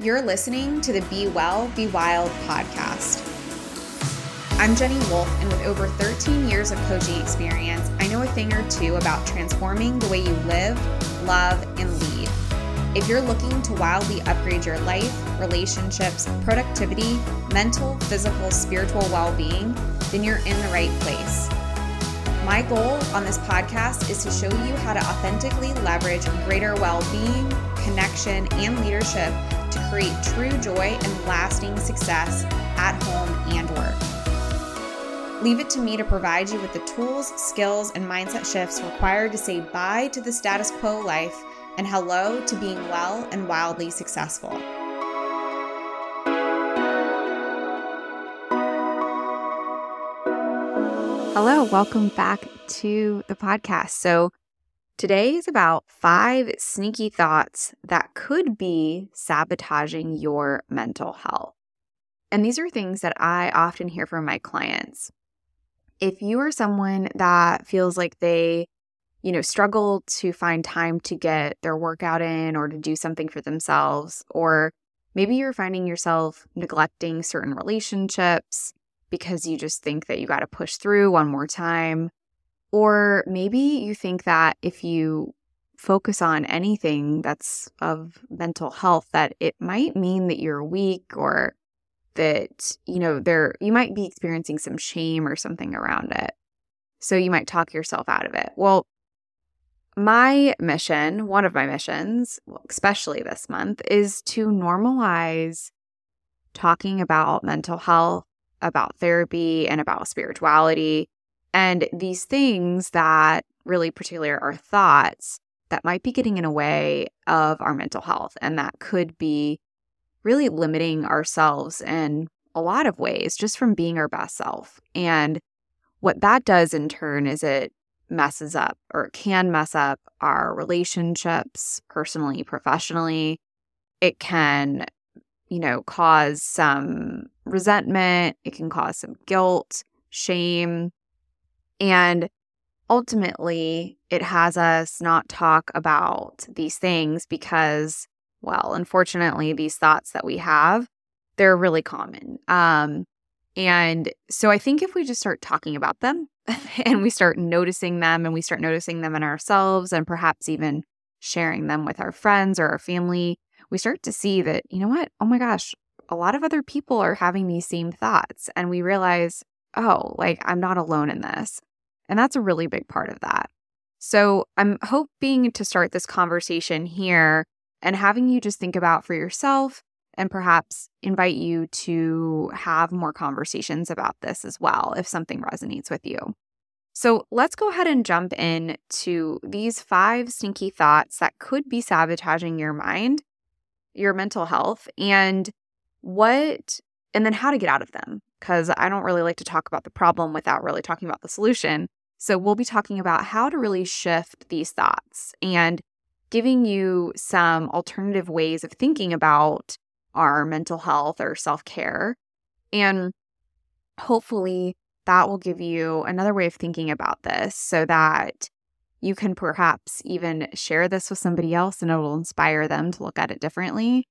You're listening to the Be Well, Be Wild podcast. I'm Jennie Wolfe, and with over 13 years of coaching experience, I know a thing or two about transforming the way you live, love, and lead. If you're looking to wildly upgrade your life, relationships, productivity, mental, physical, spiritual well being, then you're in the right place. My goal on this podcast is to show you how to authentically leverage greater well being, connection, and leadership create true joy and lasting success at home and work. Leave it to me to provide you with the tools, skills, and mindset shifts required to say bye to the status quo life and hello to being well and wildly successful. Hello, welcome back to the podcast. So, today is about five sneaky thoughts that could be sabotaging your mental health. And these are things that I often hear from my clients. If you are someone that feels like they, you know, struggle to find time to get their workout in or to do something for themselves, or maybe you're finding yourself neglecting certain relationships, because you just think that you got to push through one more time. Or maybe you think that if you focus on anything that's of mental health, that it might mean that you're weak or that, you know, there you might be experiencing some shame or something around it. So you might talk yourself out of it. Well, my mission, one of my missions, especially this month, is to normalize talking about mental health about therapy and about spirituality and these things that really particularly are thoughts that might be getting in a way of our mental health and that could be really limiting ourselves in a lot of ways just from being our best self. And what that does in turn is it messes up or it can mess up our relationships personally, professionally. It can you know, cause some resentment, it can cause some guilt, shame. And ultimately, it has us not talk about these things because, well, unfortunately, these thoughts that we have, they're really common. Um, and so I think if we just start talking about them and we start noticing them and we start noticing them in ourselves and perhaps even sharing them with our friends or our family, we start to see that, you know what? Oh my gosh, a lot of other people are having these same thoughts. And we realize, oh, like I'm not alone in this. And that's a really big part of that. So I'm hoping to start this conversation here and having you just think about for yourself and perhaps invite you to have more conversations about this as well if something resonates with you. So let's go ahead and jump in to these five sneaky thoughts that could be sabotaging your mind your mental health and what, and then how to get out of them. Because I don't really like to talk about the problem without really talking about the solution. So we'll be talking about how to really shift these thoughts and giving you some alternative ways of thinking about our mental health or self care. And hopefully, that will give you another way of thinking about this so that you can perhaps even share this with somebody else and it will inspire them to look at it differently.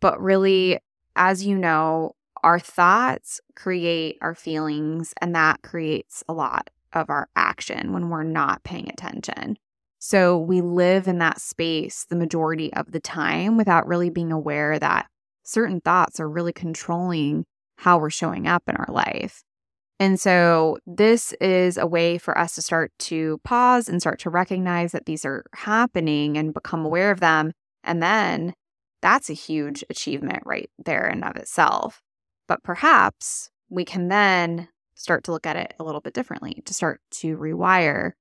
But really, as you know, our thoughts create our feelings, and that creates a lot of our action when we're not paying attention. So we live in that space the majority of the time without really being aware that certain thoughts are really controlling how we're showing up in our life. And so, this is a way for us to start to pause and start to recognize that these are happening and become aware of them. And then that's a huge achievement right there in of itself. But perhaps we can then start to look at it a little bit differently, to start to rewire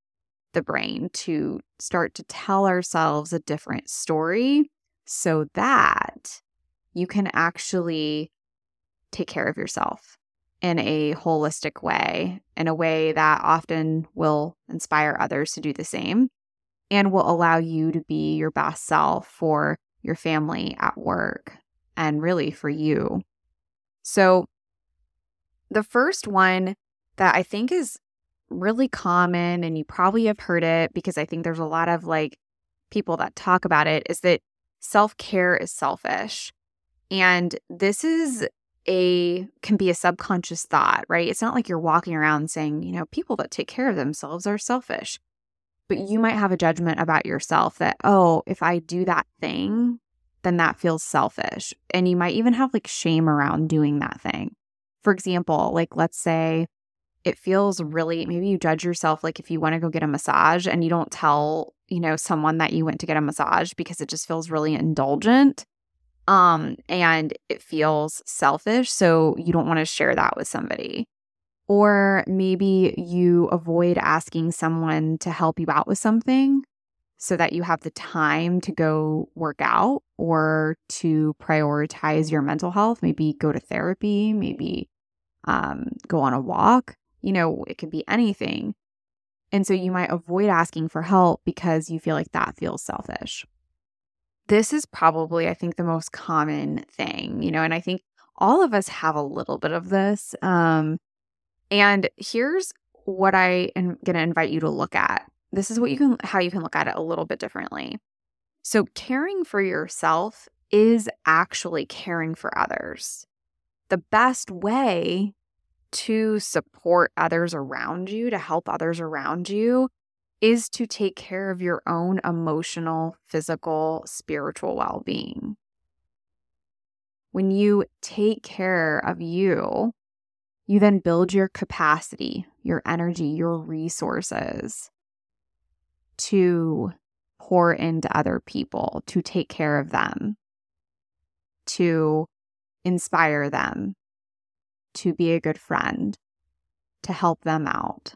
the brain, to start to tell ourselves a different story so that you can actually take care of yourself in a holistic way, in a way that often will inspire others to do the same and will allow you to be your best self for your family at work and really for you. So, the first one that I think is really common, and you probably have heard it because I think there's a lot of like people that talk about it, is that self care is selfish. And this is a can be a subconscious thought, right? It's not like you're walking around saying, you know, people that take care of themselves are selfish. But you might have a judgment about yourself that, oh, if I do that thing, then that feels selfish. And you might even have like shame around doing that thing. For example, like let's say it feels really maybe you judge yourself like if you want to go get a massage and you don't tell, you know, someone that you went to get a massage because it just feels really indulgent. Um and it feels selfish, so you don't want to share that with somebody. Or maybe you avoid asking someone to help you out with something so that you have the time to go work out or to prioritize your mental health. Maybe go to therapy, maybe um, go on a walk. You know, it could be anything. And so you might avoid asking for help because you feel like that feels selfish. This is probably, I think, the most common thing, you know, and I think all of us have a little bit of this. Um, and here's what I am going to invite you to look at. This is what you can, how you can look at it a little bit differently. So, caring for yourself is actually caring for others. The best way to support others around you, to help others around you, is to take care of your own emotional, physical, spiritual well being. When you take care of you, you then build your capacity, your energy, your resources to pour into other people, to take care of them, to inspire them, to be a good friend, to help them out.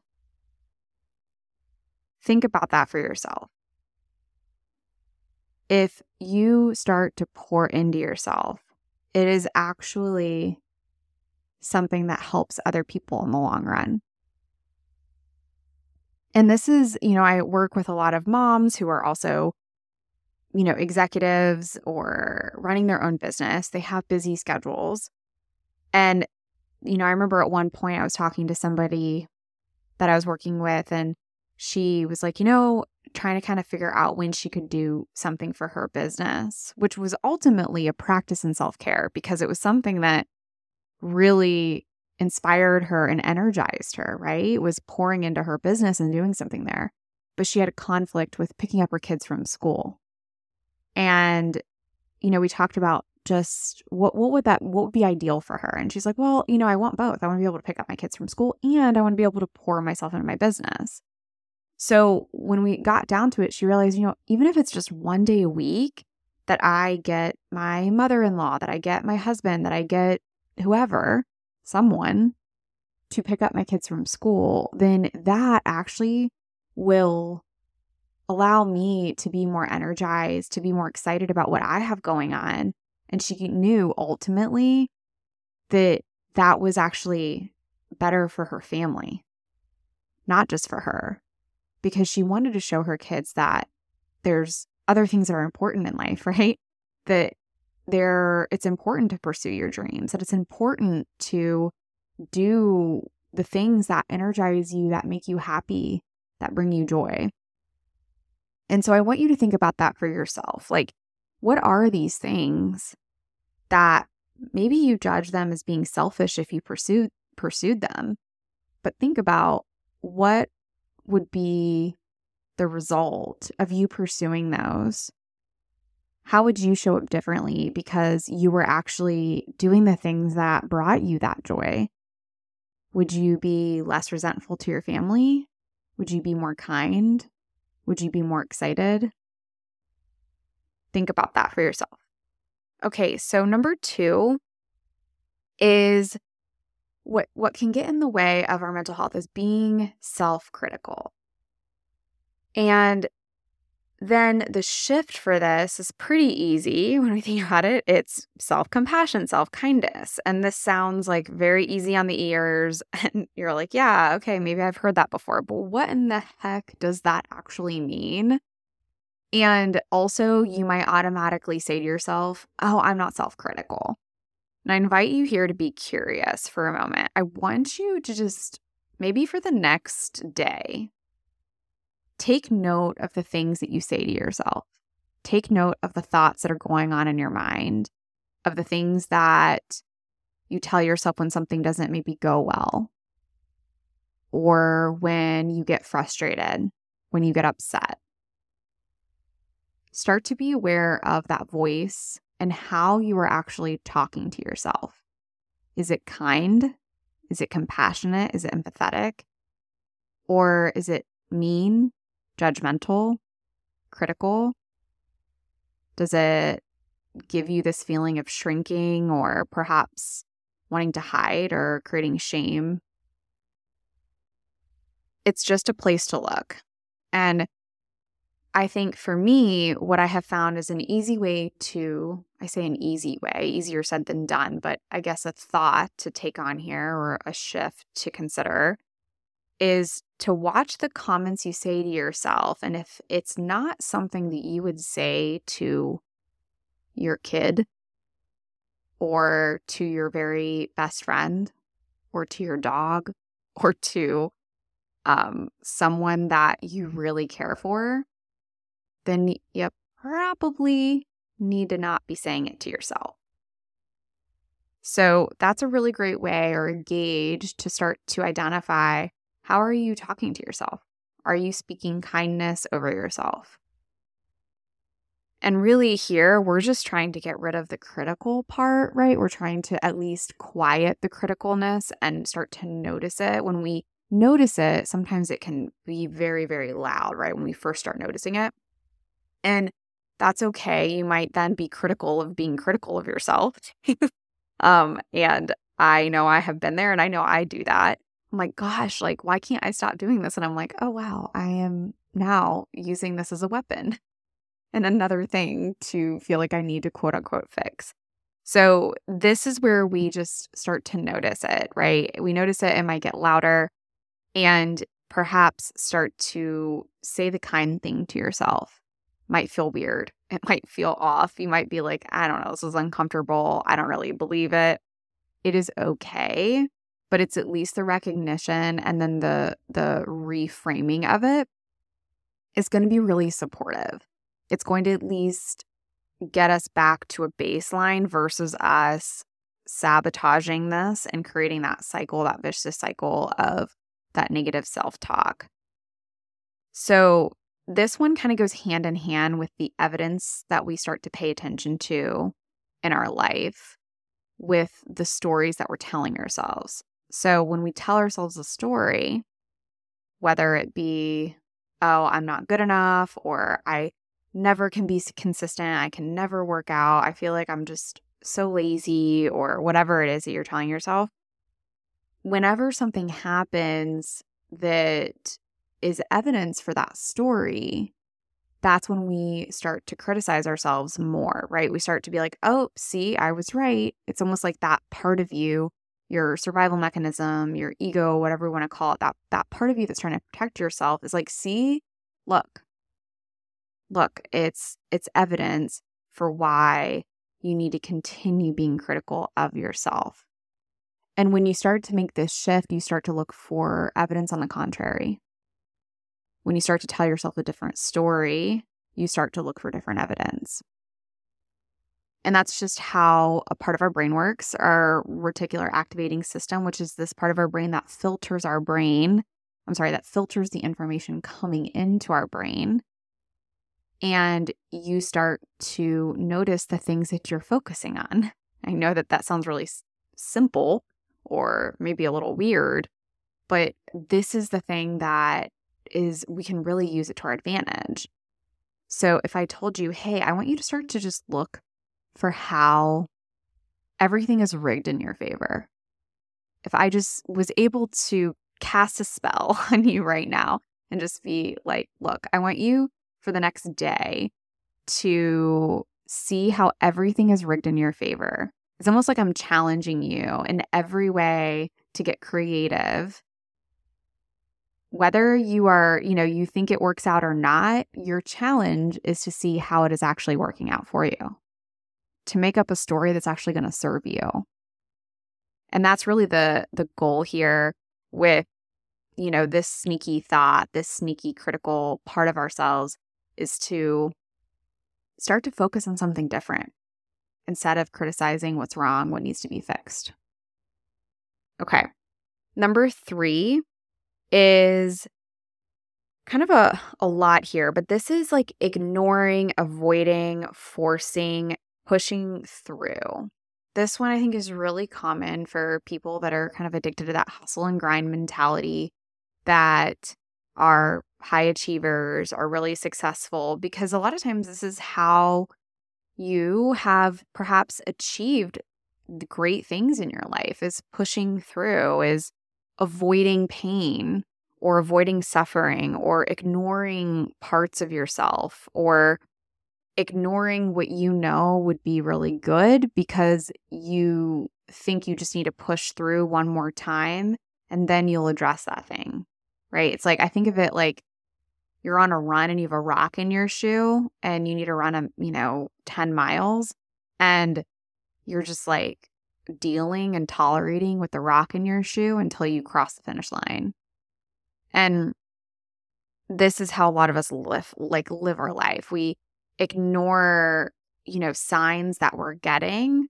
Think about that for yourself. If you start to pour into yourself, it is actually something that helps other people in the long run. And this is, you know, I work with a lot of moms who are also, you know, executives or running their own business. They have busy schedules. And you know, I remember at one point I was talking to somebody that I was working with, and she was like, you know, trying to kind of figure out when she could do something for her business, which was ultimately a practice in self care because it was something that really inspired her and energized her, right? Was pouring into her business and doing something there. But she had a conflict with picking up her kids from school. And, you know, we talked about just what what would that what would be ideal for her and she's like well you know i want both i want to be able to pick up my kids from school and i want to be able to pour myself into my business so when we got down to it she realized you know even if it's just one day a week that i get my mother-in-law that i get my husband that i get whoever someone to pick up my kids from school then that actually will allow me to be more energized to be more excited about what i have going on and she knew ultimately that that was actually better for her family, not just for her, because she wanted to show her kids that there's other things that are important in life, right? That there it's important to pursue your dreams, that it's important to do the things that energize you, that make you happy, that bring you joy. And so I want you to think about that for yourself. Like, what are these things that maybe you judge them as being selfish if you pursued pursued them. But think about what would be the result of you pursuing those. How would you show up differently because you were actually doing the things that brought you that joy? Would you be less resentful to your family? Would you be more kind? Would you be more excited? Think about that for yourself. Okay, so number 2 is what what can get in the way of our mental health is being self-critical. And then the shift for this is pretty easy when we think about it. It's self compassion, self kindness. And this sounds like very easy on the ears. And you're like, yeah, okay, maybe I've heard that before. But what in the heck does that actually mean? And also, you might automatically say to yourself, Oh, I'm not self critical. And I invite you here to be curious for a moment. I want you to just maybe for the next day, take note of the things that you say to yourself. Take note of the thoughts that are going on in your mind of the things that you tell yourself when something doesn't maybe go well, or when you get frustrated, when you get upset. Start to be aware of that voice and how you are actually talking to yourself. Is it kind? Is it compassionate? Is it empathetic? Or is it mean, judgmental, critical? Does it give you this feeling of shrinking or perhaps wanting to hide or creating shame? It's just a place to look. And I think for me, what I have found is an easy way to, I say an easy way, easier said than done, but I guess a thought to take on here or a shift to consider is to watch the comments you say to yourself. And if it's not something that you would say to your kid or to your very best friend or to your dog or to um, someone that you really care for, then you probably need to not be saying it to yourself. So that's a really great way or a gauge to start to identify how are you talking to yourself? Are you speaking kindness over yourself? And really, here, we're just trying to get rid of the critical part, right? We're trying to at least quiet the criticalness and start to notice it. When we notice it, sometimes it can be very, very loud, right? When we first start noticing it. And that's okay. You might then be critical of being critical of yourself. um, and I know I have been there and I know I do that. I'm like, gosh, like, why can't I stop doing this? And I'm like, oh, wow, I am now using this as a weapon and another thing to feel like I need to quote unquote fix. So, this is where we just start to notice it, right? We notice it, it might get louder and perhaps start to say the kind thing to yourself. Might feel weird. It might feel off. You might be like, I don't know, this is uncomfortable. I don't really believe it. It is okay, but it's at least the recognition and then the the reframing of it is going to be really supportive it's going to at least get us back to a baseline versus us sabotaging this and creating that cycle, that vicious cycle of that negative self talk. So, this one kind of goes hand in hand with the evidence that we start to pay attention to in our life with the stories that we're telling ourselves. So, when we tell ourselves a story, whether it be, oh, I'm not good enough, or I never can be consistent. I can never work out. I feel like I'm just so lazy or whatever it is that you're telling yourself. Whenever something happens that is evidence for that story, that's when we start to criticize ourselves more, right? We start to be like, oh, see, I was right. It's almost like that part of you, your survival mechanism, your ego, whatever you want to call it, that, that part of you that's trying to protect yourself is like, see, look, look, it's it's evidence for why you need to continue being critical of yourself. And when you start to make this shift, you start to look for evidence on the contrary. When you start to tell yourself a different story, you start to look for different evidence. And that's just how a part of our brain works our reticular activating system, which is this part of our brain that filters our brain. I'm sorry, that filters the information coming into our brain and you start to notice the things that you're focusing on. I know that that sounds really s- simple or maybe a little weird, but this is the thing that is we can really use it to our advantage. So if I told you, "Hey, I want you to start to just look for how everything is rigged in your favor." If I just was able to cast a spell on you right now and just be like, "Look, I want you for the next day to see how everything is rigged in your favor. It's almost like I'm challenging you in every way to get creative. Whether you are, you know, you think it works out or not, your challenge is to see how it is actually working out for you. To make up a story that's actually going to serve you. And that's really the the goal here with you know this sneaky thought, this sneaky critical part of ourselves is to start to focus on something different. instead of criticizing what's wrong, what needs to be fixed. Okay. Number three is kind of a, a lot here, but this is like ignoring, avoiding, forcing, pushing through. This one I think is really common for people that are kind of addicted to that hustle and grind mentality that are high achievers, are really successful, because a lot of times this is how you have perhaps achieved great things in your life is pushing through, is avoiding pain or avoiding suffering or ignoring parts of yourself or ignoring what you know would be really good because you think you just need to push through one more time and then you'll address that thing. Right? It's like I think of it like you're on a run and you have a rock in your shoe and you need to run a, you know, 10 miles and you're just like dealing and tolerating with the rock in your shoe until you cross the finish line. And this is how a lot of us live like live our life. We ignore, you know, signs that we're getting,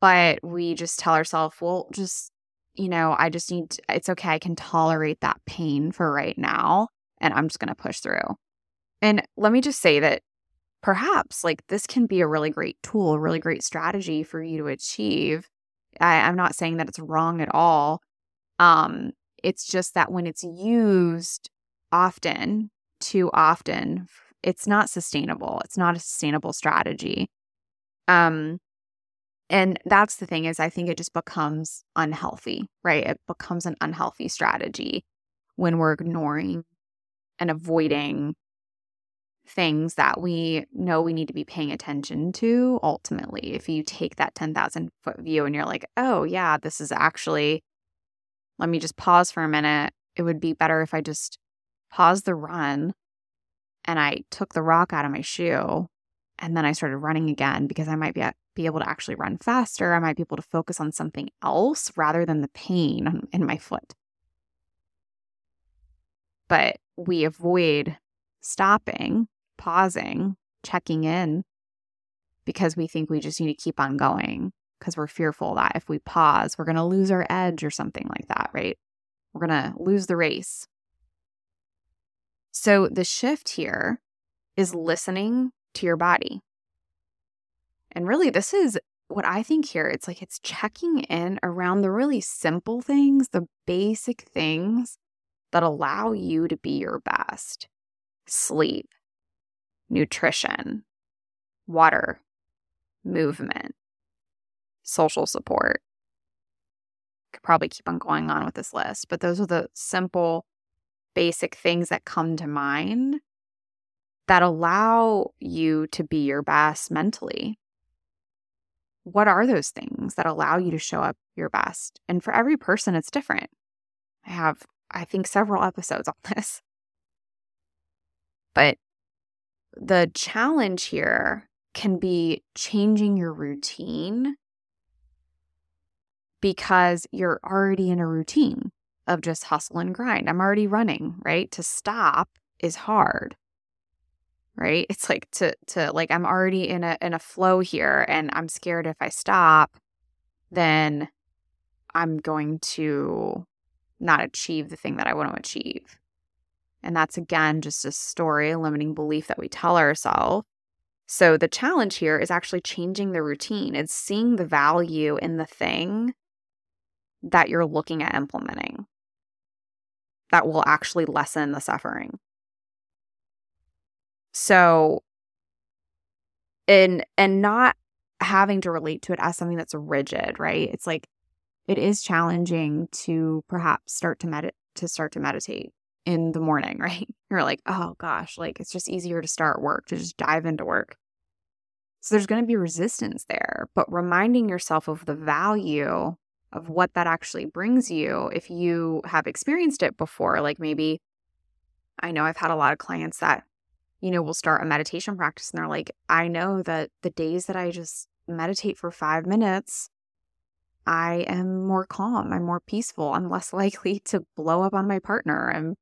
but we just tell ourselves, well, just, you know, I just need to, it's okay. I can tolerate that pain for right now and I'm just going to push through. And let me just say that perhaps like this can be a really great tool, a really great strategy for you to achieve. I, I'm not saying that it's wrong at all. Um, it's just that when it's used often, too often, it's not sustainable. It's not a sustainable strategy. Um, and that's the thing is I think it just becomes unhealthy, right? It becomes an unhealthy strategy when we're ignoring and avoiding things that we know we need to be paying attention to ultimately. If you take that 10,000 foot view and you're like, oh, yeah, this is actually, let me just pause for a minute. It would be better if I just pause the run and I took the rock out of my shoe and then I started running again because I might be, be able to actually run faster. I might be able to focus on something else rather than the pain in my foot. But we avoid stopping pausing, checking in because we think we just need to keep on going because we're fearful that if we pause, we're going to lose our edge or something like that, right? We're going to lose the race. So the shift here is listening to your body. And really, this is what I think here. It's like it's checking in around the really simple things, the basic things that allow you to be your best sleep, nutrition, water, movement, social support. Could probably keep on going on with this list, but those are the simple, basic things that come to mind that allow you to be your best mentally. What are those things that allow you to show up your best? And for every person, it's different. I have, I think, several episodes on this. But the challenge here can be changing your routine because you're already in a routine of just hustle and grind. I'm already running, right? To stop is hard. Right? It's like to to like I'm already in a in a flow here and I'm scared if I stop then I'm going to not achieve the thing that I want to achieve. And that's again just a story, a limiting belief that we tell ourselves. So the challenge here is actually changing the routine. It's seeing the value in the thing that you're looking at implementing that will actually lessen the suffering. So and and not having to relate to it as something that's rigid, right? It's like it is challenging to perhaps start to med- to start to meditate in the morning, right? You're like, oh gosh, like it's just easier to start work, to just dive into work. So there's going to be resistance there, but reminding yourself of the value of what that actually brings you if you have experienced it before. Like maybe I know I've had a lot of clients that, you know, will start a meditation practice and they're like, I know that the days that I just meditate for five minutes, I am more calm. I'm more peaceful. I'm less likely to blow up on my partner. I'm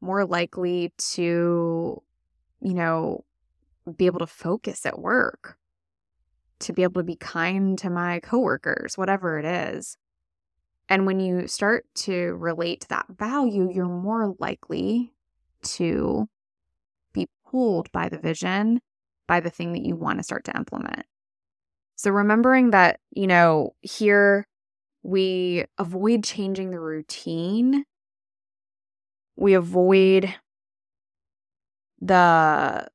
more likely to, you know, be able to focus at work. To be able to be kind to my coworkers, whatever it is. And when you start to relate to that value, you're more likely to be pulled by the vision, by the thing that you want to start to implement. So remembering that, you know, here we avoid changing the routine, we avoid the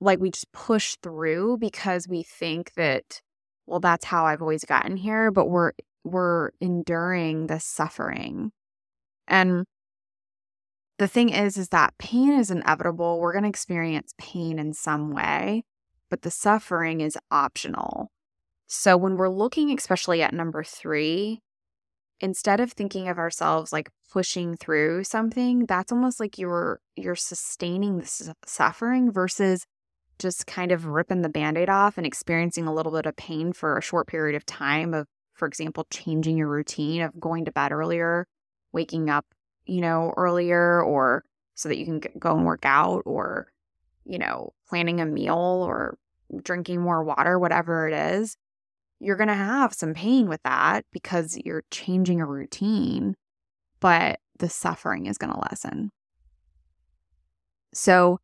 like we just push through because we think that well that's how I've always gotten here but we're we're enduring the suffering. And the thing is is that pain is inevitable. We're going to experience pain in some way but the suffering is optional. So when we're looking especially at number 3 instead of thinking of ourselves like pushing through something that's almost like you're you're sustaining the suffering versus just kind of ripping the band-aid off and experiencing a little bit of pain for a short period of time of for example changing your routine of going to bed earlier waking up you know earlier or so that you can go and work out or you know planning a meal or drinking more water whatever it is you're going to have some pain with that because you're changing a routine, but the suffering is going to lessen. So,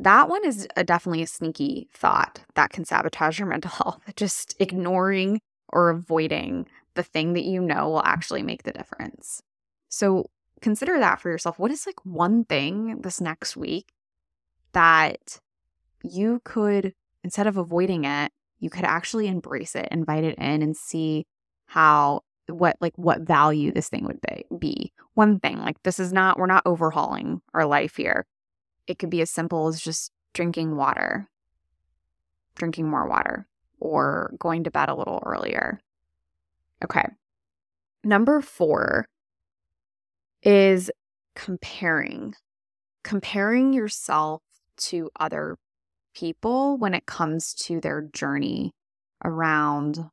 that one is a, definitely a sneaky thought that can sabotage your mental health. Just ignoring or avoiding the thing that you know will actually make the difference. So, consider that for yourself. What is like one thing this next week that you could, instead of avoiding it, you could actually embrace it, invite it in, and see how what like what value this thing would be, be. One thing, like this is not we're not overhauling our life here. It could be as simple as just drinking water, drinking more water, or going to bed a little earlier. Okay. Number 4 is comparing. Comparing yourself to other people when it comes to their journey around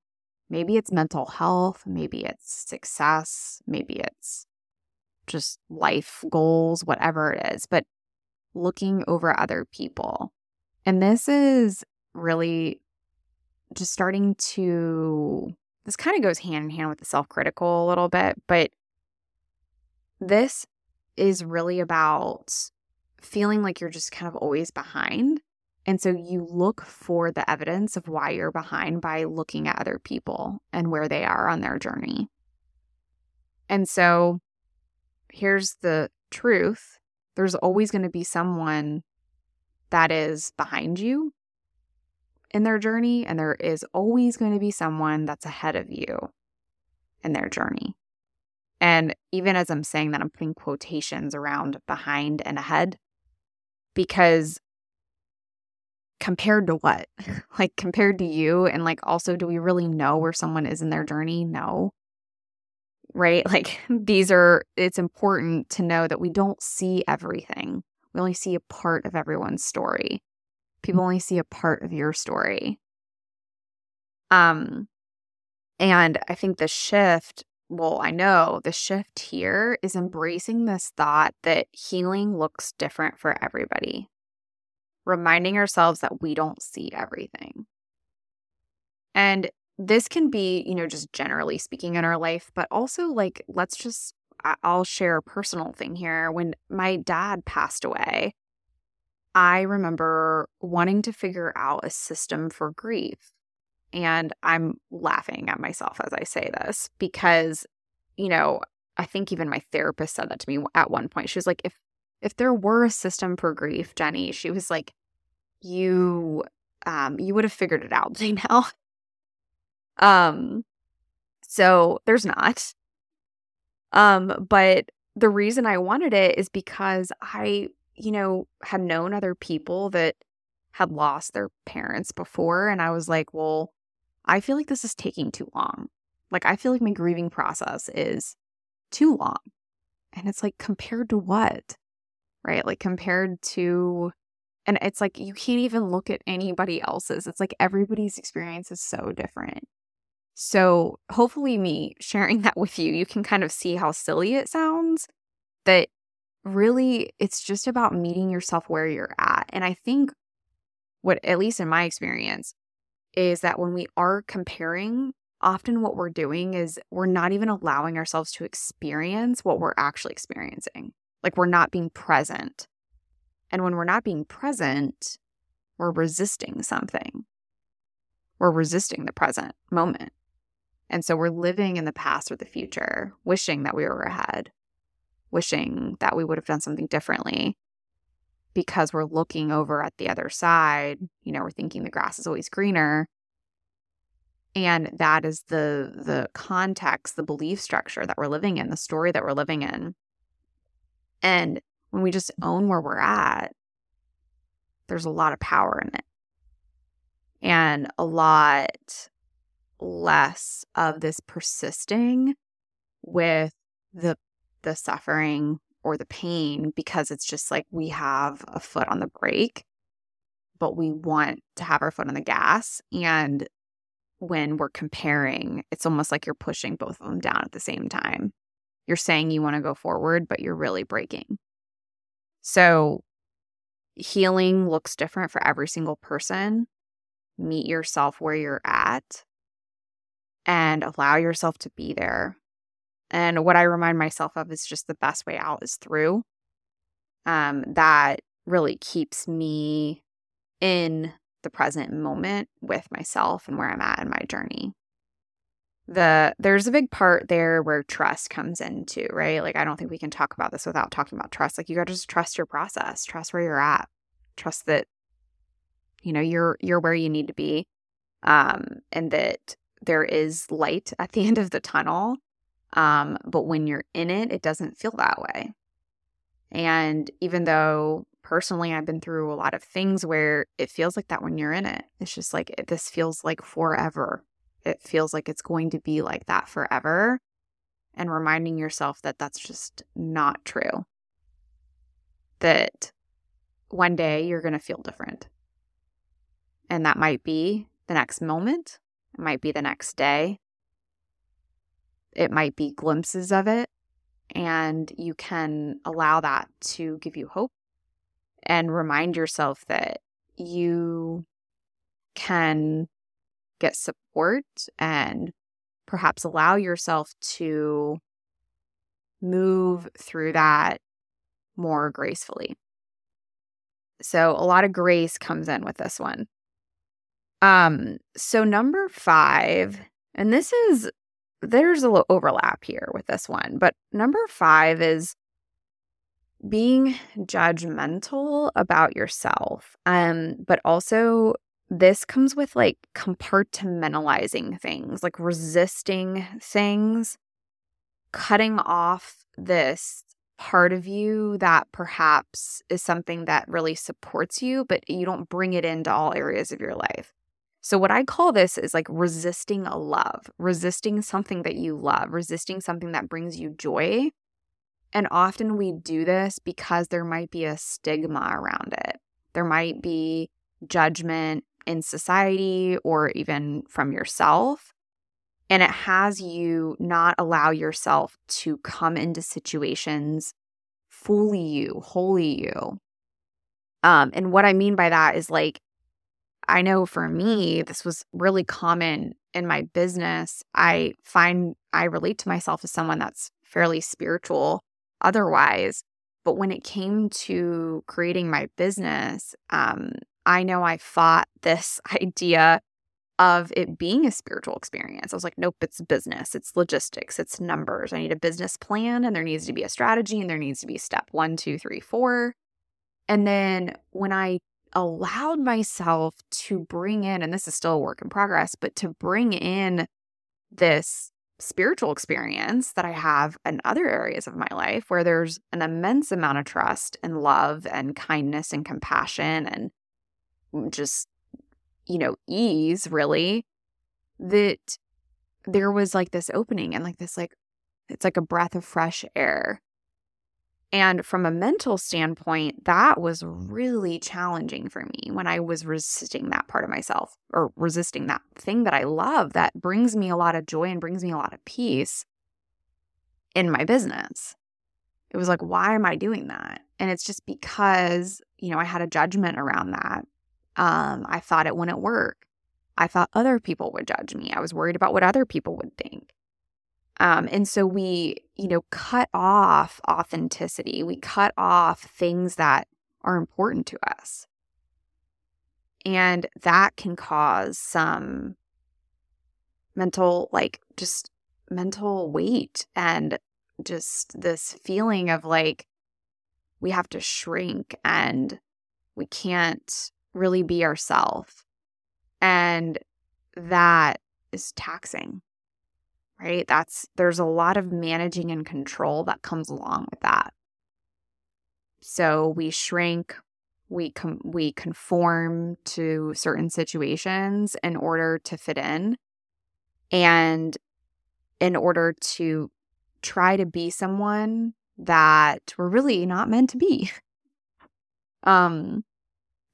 maybe it's mental health, maybe it's success, maybe it's just life goals, whatever it is, but looking over other people. And this is really just starting to, this kind of goes hand in hand with the self critical a little bit, but this is really about feeling like you're just kind of always behind and so you look for the evidence of why you're behind by looking at other people and where they are on their journey. And so here's the truth there's always going to be someone that is behind you in their journey, and there is always going to be someone that's ahead of you in their journey. And even as I'm saying that, I'm putting quotations around behind and ahead because compared to what? like compared to you and like also do we really know where someone is in their journey? No. Right? Like these are it's important to know that we don't see everything. We only see a part of everyone's story. People only see a part of your story. Um and I think the shift, well, I know the shift here is embracing this thought that healing looks different for everybody reminding ourselves that we don't see everything. And this can be, you know, just generally speaking in our life, but also like, let's just, I'll share a personal thing here. When my dad passed away, I remember wanting to figure out a system for grief. And I'm laughing at myself as I say this because, you know, I think even my therapist said that to me at one point. She was like, if if there were a system for grief, Jennie, she was like, you um you would have figured it out by now. Um so there's not. Um but the reason I wanted it is because I, you know, had known other people that had lost their parents before and I was like, well, I feel like this is taking too long. Like I feel like my grieving process is too long. And it's like compared to what? Right? Like compared to and it's like you can't even look at anybody else's. It's like everybody's experience is so different. So, hopefully, me sharing that with you, you can kind of see how silly it sounds. That really, it's just about meeting yourself where you're at. And I think what, at least in my experience, is that when we are comparing, often what we're doing is we're not even allowing ourselves to experience what we're actually experiencing. Like we're not being present. And when we're not being present, we're resisting something. We're resisting the present moment. And so we're living in the past or the future, wishing that we were ahead, wishing that we would have done something differently because we're looking over at the other side. You know, we're thinking the grass is always greener. And that is the the context, the belief structure that we're living in, the story that we're living in. And when we just own where we're at, there's a lot of power in it. And a lot less of this persisting with the the suffering or the pain because it's just like we have a foot on the brake but we want to have our foot on the gas and when we're comparing it's almost like you're pushing both of them down at the same time. You're saying you want to go forward but you're really braking so healing looks different for every single person. Meet yourself where you're at and allow yourself to be there. And what I remind myself of is just the best way out is through. Um, that really keeps me in the present moment with myself and where I'm at in my journey. The there's a big part there where trust comes into, right? Like I don't think we can talk about this without talking about trust. Like you got to just trust your process, trust where you're at, trust that you know you're you're where you need to be um and that there is light at the end of the tunnel. Um, but when you're in it, it doesn't feel that way. And even though personally I've been through a lot of things where it feels like that when you're in it, it's just like this feels like forever. It feels like it's going to be like that forever. And reminding yourself that that's just not true. That one day you're going to feel different. And that might be the next moment, it might be the next day. It might be glimpses of it. And you can allow that to give you hope and remind yourself that you can get support and perhaps allow yourself to move through that more gracefully. So, a lot of grace comes in with this one. Um, so number five, and this is there's a little overlap here with this one, but number five is being judgmental about yourself. Um, but also this comes with like compartmentalizing things, like resisting things, cutting off this part of you that perhaps is something that really supports you, but you don't bring it into all areas of your life. So, what I call this is like resisting a love, resisting something that you love, resisting something that brings you joy. And often we do this because there might be a stigma around it. There might be judgment in society or even from yourself. And it has you not allow yourself to come into situations fully you, wholly you. Um, and what I mean by that is like I know for me, this was really common in my business. I find I relate to myself as someone that's fairly spiritual otherwise. But when it came to creating my business, um, I know I fought this idea of it being a spiritual experience. I was like, nope, it's business, it's logistics, it's numbers. I need a business plan, and there needs to be a strategy, and there needs to be step one, two, three, four. And then when I allowed myself to bring in, and this is still a work in progress, but to bring in this spiritual experience that I have in other areas of my life where there's an immense amount of trust and love and kindness and compassion and mm, just, you know, ease, really, that there was like this opening and like this, like, it's like a breath of fresh air and from a mental standpoint, that was really challenging for me when I was resisting that part of myself or resisting that thing that I love that brings me a lot of joy and brings me a lot of peace in my business. It was like, why am I doing that? And it's just because, you know, I had a judgment around that. Um, I thought it wouldn't work. I thought other people would judge me. I was worried about what other people would think. Um, and so we, you know, cut off authenticity. We cut off things that are important to us. And that can cause some mental, like just mental weight and just this feeling of like we have to shrink and we can't really be ourselves. And that is taxing right? That's there's a lot of managing and control that comes along with that. So we shrink, we com- we conform to certain situations in order to fit in and in order to try to be someone that we're really not meant to be. Um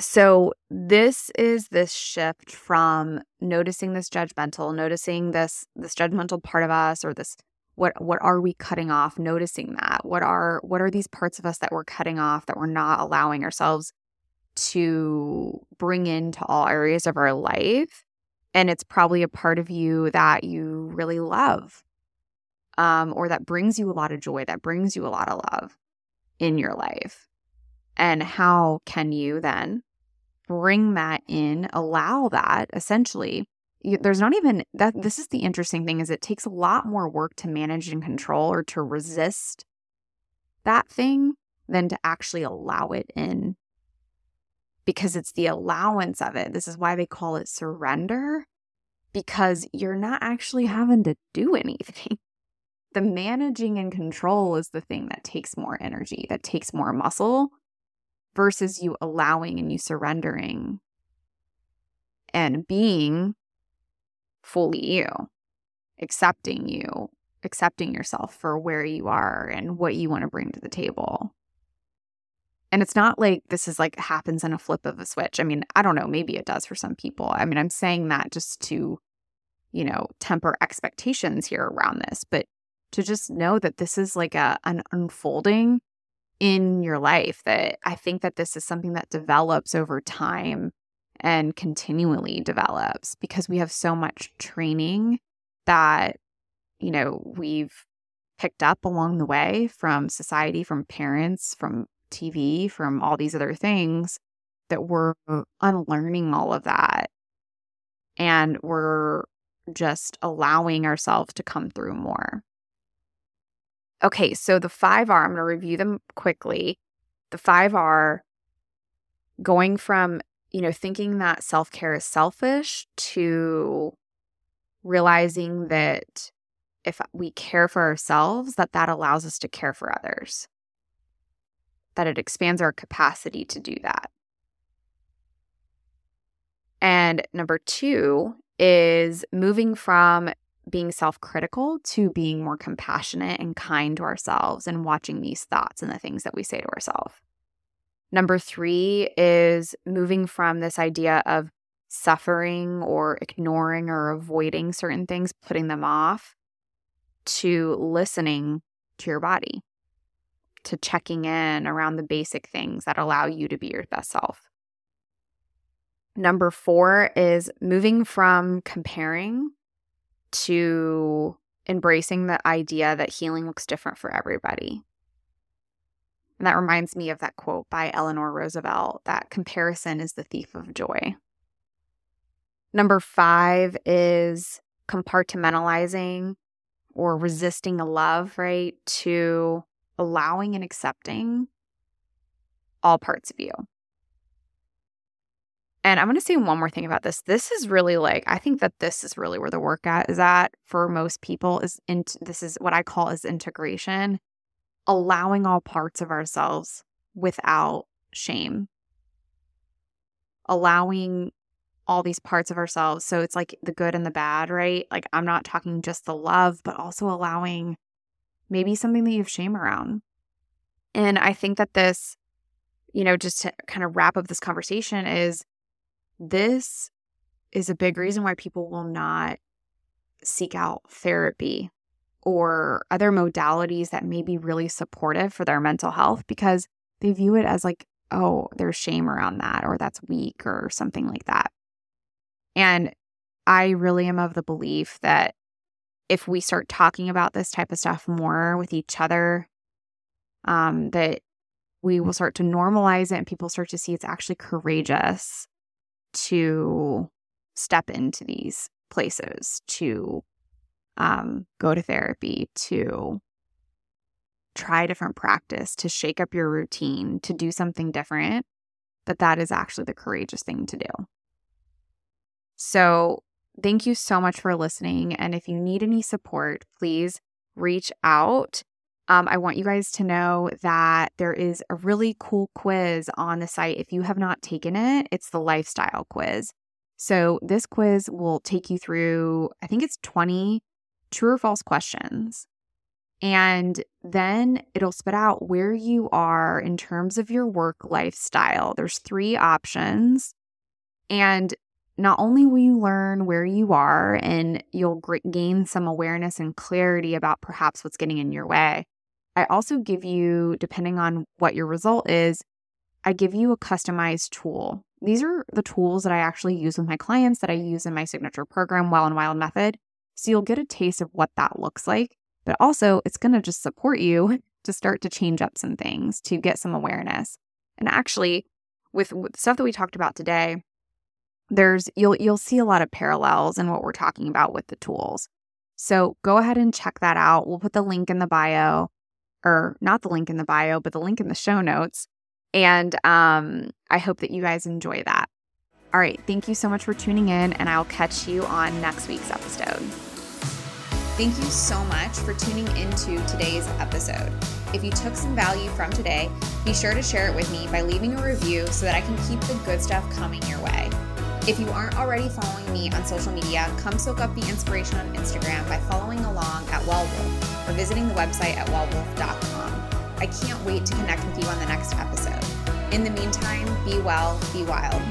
so this is this shift from noticing this judgmental, noticing this this judgmental part of us or this what what are we cutting off, noticing that. What are what are these parts of us that we're cutting off that we're not allowing ourselves to bring into all areas of our life? And it's probably a part of you that you really love. Um, or that brings you a lot of joy, that brings you a lot of love in your life. And how can you then bring that in, allow that essentially. There's not even that. This is the interesting thing is it takes a lot more work to manage and control or to resist that thing than to actually allow it in because it's the allowance of it. This is why they call it surrender because you're not actually having to do anything. The managing and control is the thing that takes more energy, that takes more muscle, versus you allowing and you surrendering and being fully you, accepting you, accepting yourself for where you are and what you want to bring to the table. And it's not like this is like happens in a flip of a switch. I mean, I don't know, maybe it does for some people. I mean, I'm saying that just to, you know, temper expectations here around this, but to just know that this is like a an unfolding in your life that I think that this is something that develops over time and continually develops because we have so much training that you know we've picked up along the way from society from parents from TV from all these other things that we're unlearning all of that. And we're just allowing ourselves to come through more Okay, so the five are, I'm going to review them quickly. The five are going from, you know, thinking that self care is selfish to realizing that if we care for ourselves, that that allows us to care for others, that it expands our capacity to do that. And number two is moving from being self critical to being more compassionate and kind to ourselves and watching these thoughts and the things that we say to ourselves. Number three is moving from this idea of suffering or ignoring or avoiding certain things, putting them off, to listening to your body, to checking in around the basic things that allow you to be your best self. Number four is moving from comparing to embracing the idea that healing looks different for everybody. And that reminds me of that quote by Eleanor Roosevelt that comparison is the thief of joy. Number five is compartmentalizing or resisting a love, right? To allowing and accepting all parts of you. And I'm going to say one more thing about this. This is really like I think that this is really where the work at is at for most people is in this is what I call is integration, allowing all parts of ourselves without shame. Allowing all these parts of ourselves. So it's like the good and the bad, right? Like I'm not talking just the love, but also allowing maybe something that you have shame around. And I think that this, you know, just to kind of wrap up this conversation is this is a big reason why people will not seek out therapy or other modalities that may be really supportive for their mental health because they view it as like, oh, there's shame around that or that's weak or something like that. And I really am of the belief that if we start talking about this type of stuff more with each other, um, that we will start to normalize it and people start to see it's actually courageous to step into these places, to um, go to therapy, to try different practice, to shake up your routine, to do something different, that that is actually the courageous thing to do. So, thank you so much for listening. And if you need any support, please reach out. Um, I want you guys to know that there is a really cool quiz on the site. If you have not taken it, it's the lifestyle quiz. So, this quiz will take you through, I think it's 20 true or false questions. And then it'll spit out where you are in terms of your work lifestyle. There's three options. And not only will you learn where you are and you'll gain some awareness and clarity about perhaps what's getting in your way, I also give you, depending on what your result is, I give you a customized tool. These are the tools that I actually use with my clients that I use in my signature program, Well and Wild Method. So you'll get a taste of what that looks like but also it's going to just support you to start to change up some things to get some awareness. And actually, with, with stuff that we talked about today, there's you'll you'll see a lot of parallels in what we're talking about with the tools. So go ahead and check that out. We'll put the link in the bio, or not the link in the bio, but the link in the show notes. And um, I hope that you guys enjoy that. All right, thank you so much for tuning in, and I'll catch you on next week's episode. Thank you so much for tuning into today's episode. If you took some value from today, be sure to share it with me by leaving a review so that I can keep the good stuff coming your way. If you aren't already following me on social media, come soak up the inspiration on Instagram by following along at WellWolfe or visiting the website at wellwolfe.com. I can't wait to connect with you on the next episode. In the meantime, be well, be wild.